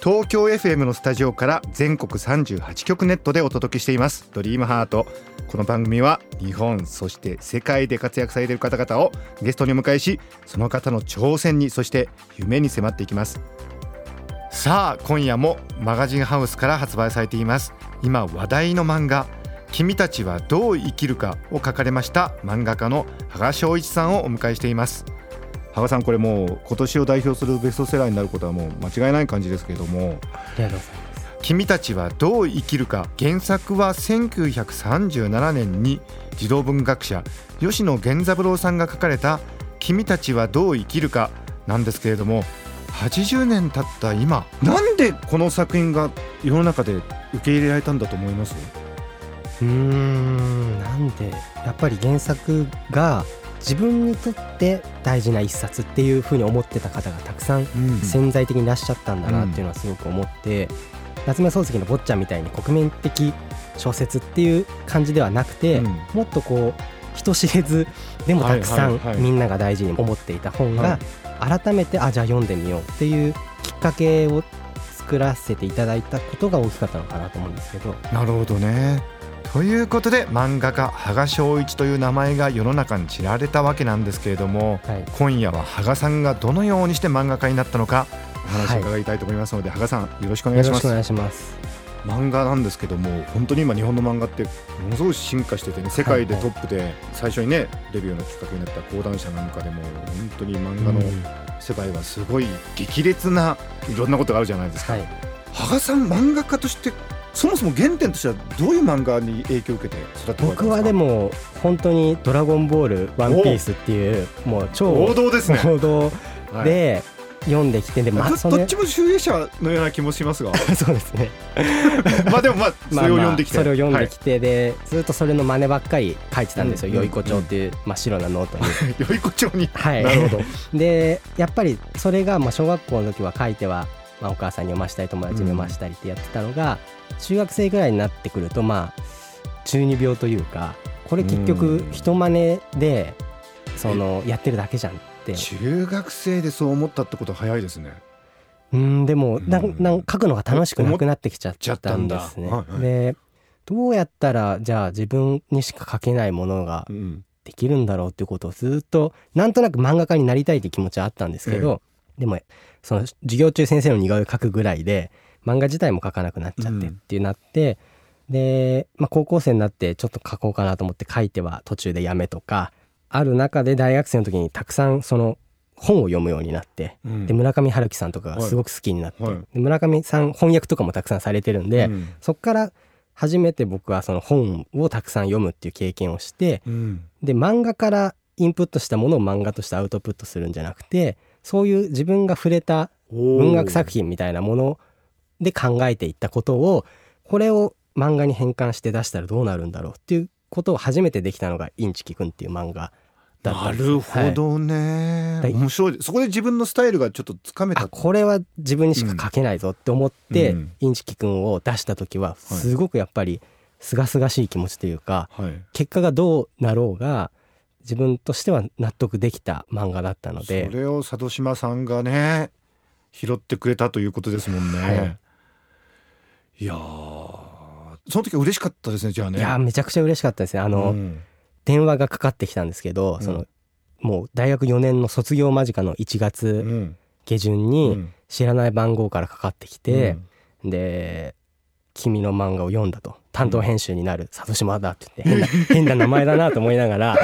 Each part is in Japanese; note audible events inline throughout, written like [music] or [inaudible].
東京 FM のスタジオから全国38局ネットでお届けしています。ドリームハート。この番組は日本そして世界で活躍されている方々をゲストにお迎えしその方の挑戦にそして夢に迫っていきます。さあ今夜もマガジンハウスから発売されています。今話題の漫画君たちはどう生きるかを書かれました漫画家の羽賀翔一さんをお迎えしています。羽賀さんこれもう今年を代表するベストセラーになることはもう間違いない感じですけれども。君たちはどう生きるか。原作は1937年に児童文学者吉野源三郎さんが書かれた君たちはどう生きるかなんですけれども。80年経った今。なんでこの作品が世の中で受け入れられたんだと思います？うーんなんでやっぱり原作が自分にとって大事な一冊っていうふうに思ってた方がたくさん潜在的にいらっしゃったんだなっていうのはすごく思って、夏目漱石の「坊ちゃん」みたいに国民的小説っていう感じではなくて、うん。もっとこう人知れずでもたくさんみんなが大事に思っていた本が改めてあじゃあ読んでみようっていうきっかけを作らせていただいたことが大きかったのかなと思うんですけど。なるほどね。ということで漫画家羽賀翔一という名前が世の中に知られたわけなんですけれどもはい。今夜は羽賀さんがどのようにして漫画家になったのかお話を伺いたいと思いますので、羽賀さんよろしくお願いします。よろしくお願いします。漫画なんですけども本当に今日本の漫画ってものすごい進化しててね世界でトップで最初にねデビューのきっかけになった講談社なんかでも本当に漫画の世界はすごい激烈ないろんなことがあるじゃないですか。はい、羽賀さん漫画家としてそもそも原点としてはどういう漫画に影響を受けて育っ僕はでも本当に「ドラゴンボール」「ワンピースっていうもう超王道ですね。王道はい。で読んできてでもあどどっちも集英者のような気もしますが。[laughs] そうですね。[laughs] まあでもまあそれを読んできて、まあまあそれを読んできて、てでずっとそれの真似ばっかり書いてたんですよ「うんよいこ帳」っていう真っ白なノートに。はい、よいこ町に、はい。なるほど。[laughs] でやっぱりそれがまあ小学校の時は書いては、まあ、お母さんに読ましたり友達に読ましたりってやってたのが、中学生ぐらいになってくるとまあ中二病というかこれ結局うん。人真似でそのやってるだけじゃんって。中学生でそう思ったってことは早いですね。うんでもなうん。なん書くのが楽しくなくなってきちゃったたんだですね。はいはい。でどうやったらじゃあ自分にしか書けないものがうん。できるんだろうっていうことをずっとなんとなく漫画家になりたいって気持ちはあったんですけど、でもその授業中先生の似顔絵描くぐらいで漫画自体も描かなくなっちゃってっていうなって、で、まあ、高校生になってちょっと描こうかなと思って書いては途中でやめとかある中で大学生の時にたくさんその本を読むようになって、うん。で村上春樹さんとかがすごく好きになって、はいで村上さん翻訳とかもたくさんされてるんで、うん。そっから初めて僕はその本をたくさん読むっていう経験をして、うん。で漫画からインプットしたものを漫画としてアウトプットするんじゃなくてそういう自分が触れた文学作品みたいなもので考えていったことをこれを漫画に変換して出したらどうなるんだろうっていうことを初めてできたのが「インチキくん」っていう漫画だったです。なんるほどね、はい。面白い。そこで自分のスタイルがちょっとつかめた。あこれは自分にしか書けないぞって思って、うん。インチキくんを出した時はすごくやっぱり清々しい気持ちというか、はい。結果がどうなろうが自分としては納得できた漫画だったので。それを佐渡島さんがね拾ってくれたということですもんね、はいい、やー。その時は嬉しかったですねじゃあね。いやめちゃくちゃ嬉しかったですね。あの、うん。電話がかかってきたんですけど、うん。そのもう大学4年の卒業間近の1う月ん。下旬うにん。知らない番号からかかってきて、で「君の漫画を読んだ」と「担当編集になる。里島だ」って言って変な [laughs] 変な名前だなと思いながら。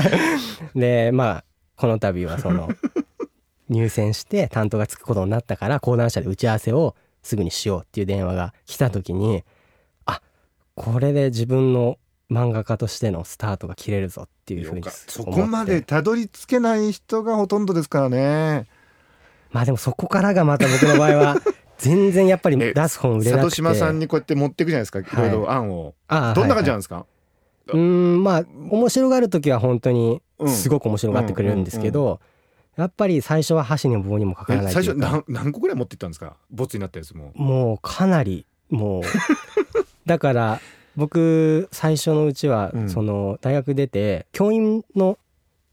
[laughs] でまあこの度はその [laughs] 入選して担当がつくことになったから講談社で打ち合わせをすぐにしようっていう電話が来た時にあこれで自分の漫画家としてのスタートが切れるぞっていうふうにそこまでたどり着けない人がほとんどですからね。まあでもそこからがまた僕の場合は全然やっぱり [laughs] え出す本売れなくて。里島さんにこうやって持っていくじゃない。ですかいろいろ案を、あどんな感じなんんですか、うーんまあ面白がる時は本当にうん。すごく面白がってくれるんですけど、やっぱり最初は箸にも棒にもかからえない最初何何個ぐらい持っていったんですか？ボツになったやつも。もうかなりもう。[laughs] だから僕最初のうちはうん。その大学出て教員の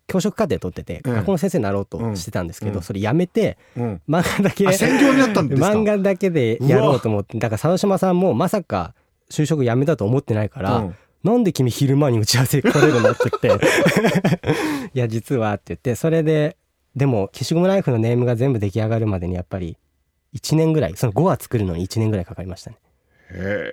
教職課程取っててうん。学校の先生になろうとしてたんですけうん。どそれやめてうん。漫画だけあ専業になったんですか？漫画だけでやろうと思ってだから沢島さんもまさか就職辞めたと思ってないから、うん。なんで君昼間に打ち合わせ来れるの？って言って。[laughs] いや実はって言ってそれででも消しゴムライフのネームが全部出来上がるまでにやっぱり1年ぐらいその5話作るのに1年ぐらいかかりましたね。へ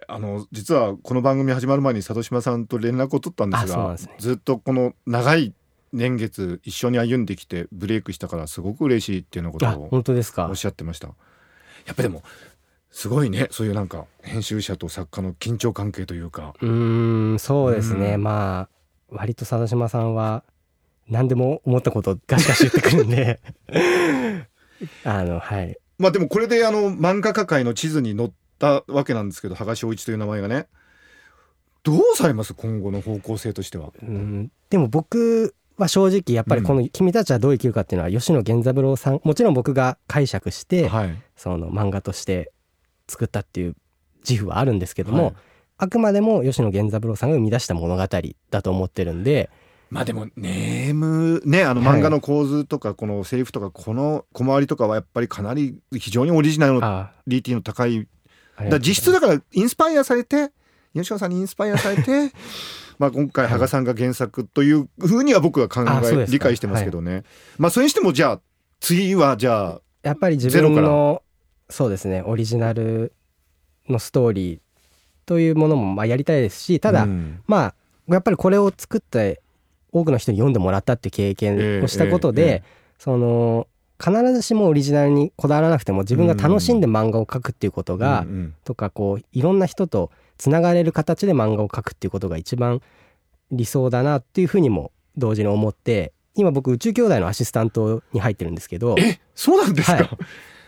えあの実はこの番組始まる前に里島さんと連絡を取ったんですがね。ずっとこの長い年月一緒に歩んできてブレイクしたからすごく嬉しいっていうようなことあを本当ですか？おっしゃってました。やっぱでもすごいねそういうなんか編集者と作家の緊張関係というか。うーんそうですね、うん。まあ割と佐島さんは何でも思ったことをガシガシ言ってくるんで。[laughs] あのはい。まあでもこれであの漫画家界の地図に載ったわけなんですけど羽賀翔一という名前がね。どうされます今後の方向性としては？うん。でも僕は正直やっぱりこの「君たちはどう生きるか」っていうのは吉野源三郎さんもちろん僕が解釈してはい、その漫画として作ったっていう自負はあるんですけども、はい。あくまでも吉野源三郎さんが生み出した物語だと思ってるんでまあでもネームねあの漫画の構図とかこのセリフとかこの小回りとかはやっぱりかなり非常にオリジナルあリティの高い。あだ実質だからインスパイアされて吉野さんにインスパイアされてまあ今回羽賀さんが原作というふうには僕は考え理解してますけどね、まあそれにしてもじゃあ次はじゃあやっぱり自分のそうですねオリジナルのストーリーというものもまあやりたいですしただ、うん。まあやっぱりこれを作って多くの人に読んでもらったっていう経験をしたことで、その必ずしもオリジナルにこだわらなくても自分が楽しんで漫画を描くっていうことが、うんうん。とかこういろんな人とつながれる形で漫画を描くっていうことが一番理想だなっていうふうにも同時に思って今僕宇宙兄弟のアシスタントに入ってるんですけどえそうなんですか、は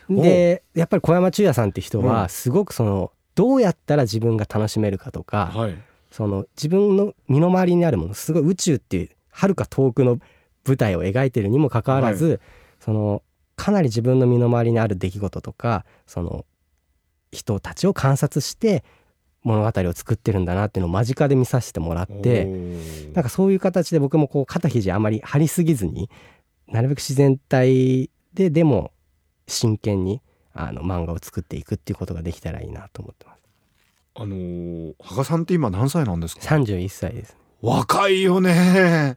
い。でやっぱり小山中也さんって人うん。はすごくそのどうやったら自分が楽しめるかとか、はい。その自分の身の回りにあるものすごい宇宙っていうはるか遠くの舞台を描いてるにもかかわらず、そのかなり自分の身の回りにある出来事とかその人たちを観察して物語を作ってるんだなっていうのを間近で見させてもらってなんかそういう形で僕もこう肩肘あまり張りすぎずになるべく自然体ででも真剣にあの漫画を作っていくっていうことができたらいいなと思ってます。あのー羽賀さんって今何歳なんですか？31歳です。若いよね。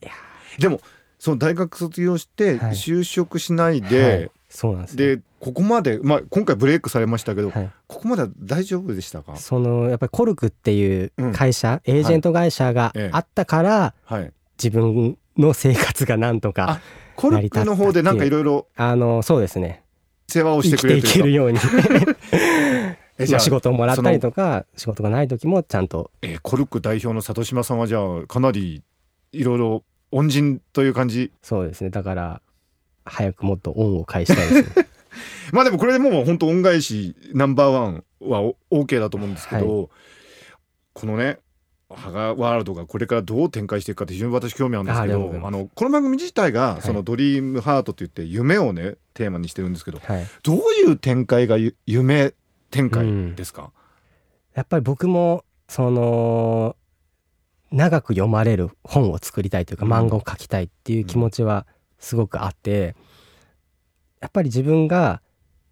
でもその大学卒業してはい。就職しないはでい、そうなんですね、でここまでまあ今回ブレイクされましたけど、はい。ここまでは大丈夫でしたか？そのやっぱりコルクっていう会社、エージェント会社がええ。あったから、はい。自分の生活がなんとかあコルクの方でなんかいろいろあのそうですね。世話をして生きていくれるというかけるように [laughs] まあ仕事をもらったりとか仕事がない時もちゃんと。えーコルク代表の里島さんはじゃあかなりいろいろ恩人という感じ？そうですね。だから早くもっと恩を返したいですね。[laughs] まあでもこれでもう本当恩返しナンバーワンはお OK だと思うんですけど、このねハガワールドがこれからどう展開していくかって非常に私興味あるんですけどあのこの番組自体がい。そのドリームハートといって夢をねテーマにしてるんですけどはい。どういう展開がゆ夢展開ですか、やっぱり僕もその長く読まれる本を作りたいというかうん。漫画を描きたいっていう気持ちはすごくあってやっぱり自分が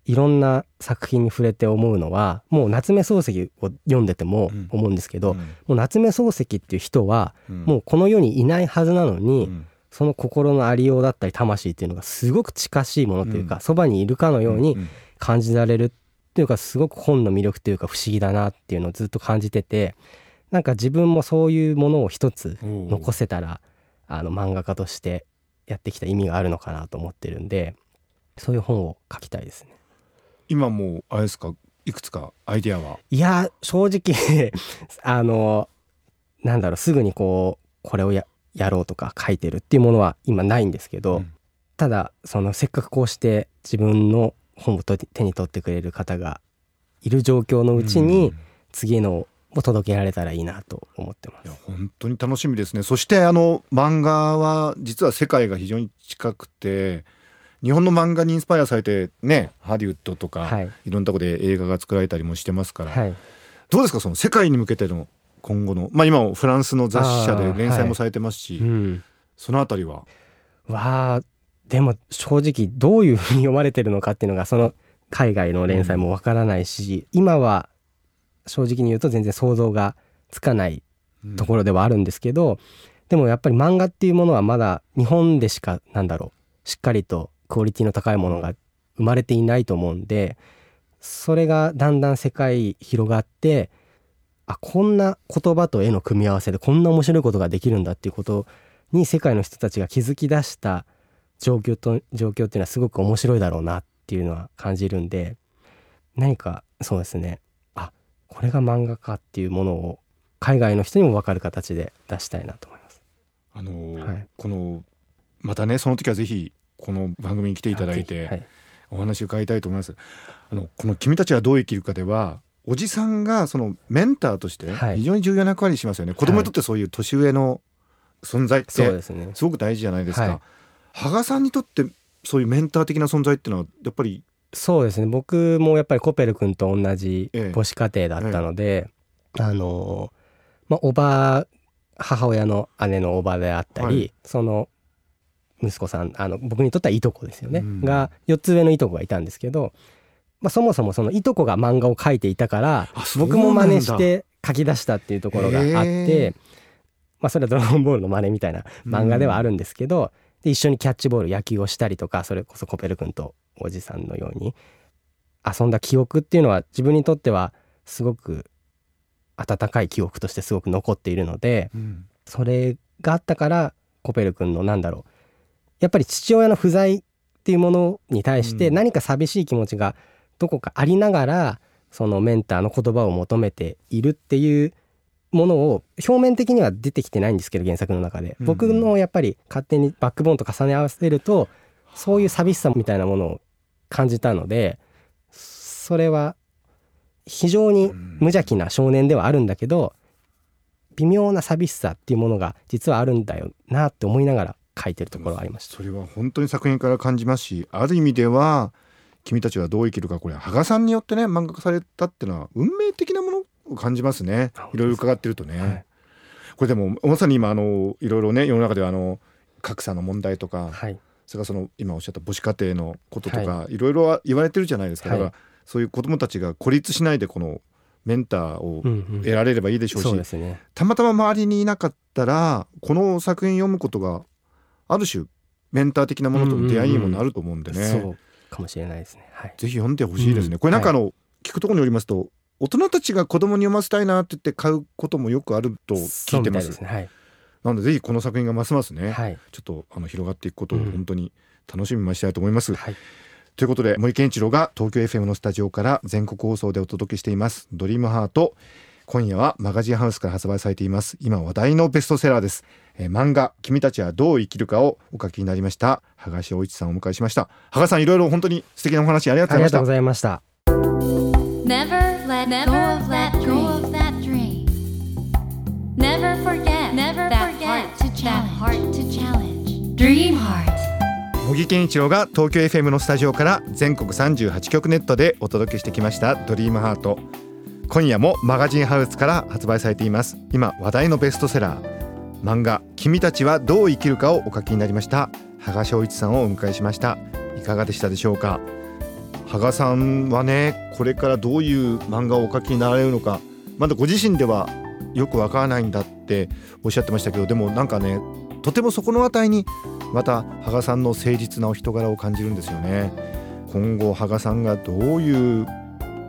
いろんな作品に触れて思うのはもう夏目漱石を読んでてもうん。思うんですけど、うん。もう夏目漱石っていう人はうん。もうこの世にいないはずなのに、うん。その心のありようだったり魂っていうのがすごく近しいものといううん。かそば、にいるかのようにん感じられるっていうかすごく本の魅力というか不思議だなっていうのをずっと感じててなんか自分もそういうものを一つ残せたらあの漫画家としてやってきた意味があるのかなと思ってるんでそういう本を書きたいですね。今もうあれですか？いくつかアイデアは？いや正直 [laughs] あのなんだろうすぐにこうこれをややろうとか書いてるっていうものは今ないんですけど、うん。ただそのせっかくこうして自分の本をと手に取ってくれる方がいる状況のうちに次のを届けられたらいいなと思ってまいやす。本当に楽しみですね。そしてあの漫画は実は世界が非常に近くて日本の漫画にインスパイアされてねハリウッドとか、はい。い、ろんなとこで映画が作られたりもしてますから、はい、どうですか？その世界に向けての今後のまあ今もフランスの雑誌社で連載もされてますし、うん、そのあたりは？わあでも正直どういうふうに読まれてるのかっていうのがその海外の連載もわからないし、今は正直に言うと全然想像がつかないところではあるんですけど、でもやっぱり漫画っていうものはまだ日本でしかなんだろうしっかりとクオリティの高いものが生まれていないと思うんでそれがだんだん世界広がってあこんな言葉と絵の組み合わせでこんな面白いことができるんだっていうことに世界の人たちが気づき出した状況と状況っていうのはすごく面白いだろうなっていうのは感じるんで何かそうですねあこれが漫画かっていうものを海外の人にも分かる形で出したいなと思います。あのーはいこのまたねその時はぜひこの番組に来ていただいて、はいお話を伺いたいと思います。あのこの君たちはどう生きるかではおじさんがそのメンターとしてはい非常に重要な役割しますよね。子供にとってそういう年上の存在ってすごく大事じゃないですか。はい羽賀さんにとってそういうメンター的な存在っていうのはやっぱりそうですね。僕もやっぱりコペル君と同じええ。母子家庭だったので、あのまあおば母親の姉のおばであったり、はい。その息子さんあの僕にとってはいとこですよね、うん。が4つ上のいとこがいたんですけど、まあ、そもそもそのいとこが漫画を描いていたから僕も真似して書き出したっていうところがあっへてえ、まあ、それは「ドラゴンボール」の真似みたいな漫画ではあるんですけど、で一緒にキャッチボール野球をしたりとかそれこそコペル君とおじさんのように遊んだ記憶っていうのは自分にとってはすごく温かい記憶としてすごく残っているのでうん。それがあったからコペル君のなんだろうやっぱり父親の不在っていうものに対してうん。何か寂しい気持ちがどこかありながらそのメンターの言葉を求めているっていうものを表面的には出てきてないんですけど原作の中でうん僕のやっぱり勝手にバックボーンと重ね合わせるとそういう寂しさみたいなものを感じたのでそれは非常に無邪気な少年ではあるんだけど微妙な寂しさっていうものが実はあるんだよなって思いながら書いてるところがありました。それは本当に作品から感じますしある意味では君たちはどう生きるかこれ羽賀さんによってね漫画化されたっていうのは運命的なものを感じますね。あいろいろ伺ってるとね、はい。これでもまさに今あのいろいろね世の中ではあの格差の問題とか、はい、それからその今おっしゃった母子家庭のこととか、い、ろいろ言われてるじゃないですか、はい。だからそういう子どもたちが孤立しないでこのメンターをうんうん。得られればいいでしょうし、そうですね。たまたま周りにいなかったらこの作品読むことがある種メンター的なものとの出会いにもなると思うんでね、そうかもしれないですね。はい。ぜひ読んでほしいですね、うんこれなんかあの、聞くところによりますと大人たちが子供に読ませたいなって言って買うこともよくあると聞いてます。すね。はい。なのでぜひこの作品がますますね、はい。ちょっとあの広がっていくことをうん。本当に楽しみにしたいと思います、はい。ということで森健一郎が東京 FM のスタジオから全国放送でお届けしています。ドリームハート。今夜はマガジンハウスから発売されています。今話題のベストセラーです、えー漫画君たちはどう生きるかをお書きになりました。羽賀翔一さんをお迎えしました。羽賀さんいろいろ本当に素敵なお話ありがとうございありがましたとうございました。Never let go of that dream. Never forget Never that heart to challenge. heart to challenge. Dream Heart. 茂木健一郎が東京 FM のスタジオから全国38局ネットでお届けしてきましたドリームハート今夜もマガジンハウスから発売されています今話題のベストセラー漫画君たちはどう生きるかをお書きになりました羽賀翔一さんをお迎えしましたいかがでしたでしょうか？羽賀さんはねこれからどういう漫画をお書きになられるのかまだご自身ではよくわからないんだっておっしゃってましたけどでもなんかねとてもそこのあたりにまた羽賀さんの誠実なお人柄を感じるんですよね。今後羽賀さんがどういう、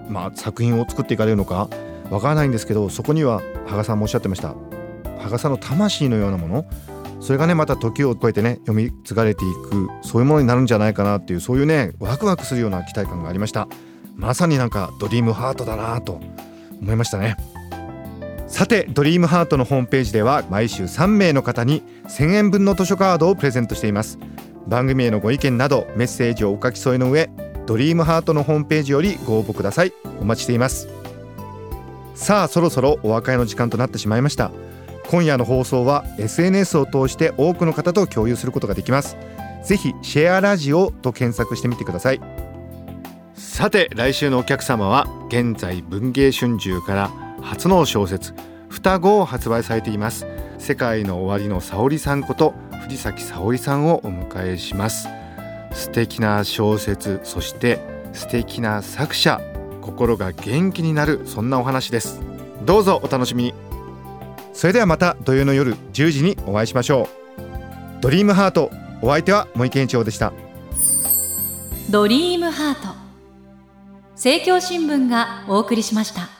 まあ、作品を作っていかれるのかわからないんですけどそこには羽賀さんもおっしゃってました。羽賀さんの魂のようなものそれがねまた時を超えてね読み継がれていくそういうものになるんじゃないかなっていうそういうねワクワクするような期待感がありました。まさになんかドリームハートだなと思いましたね。さてドリームハートのホームページでは毎週3名の方に1000円分の図書カードをプレゼントしています。番組へのご意見などメッセージをお書き添えの上ドリームハートのホームページよりご応募ください。お待ちしています。さあそろそろお別れの時間となってしまいました。今夜の放送は SNS を通して多くの方と共有することができます。ぜひシェアラジオと検索してみてください。さて来週のお客様は現在文藝春秋から初の小説双子を発売されています。世界の終わりの沙織さんこと藤崎沙織さんをお迎えします。素敵な小説そして素敵な作者心が元気になるそんなお話です。どうぞお楽しみに。それではまた土曜の夜10時にお会いしましょう。ドリームハートお相手は森健一郎でした。ドリームハート。政教新聞がお送りしました。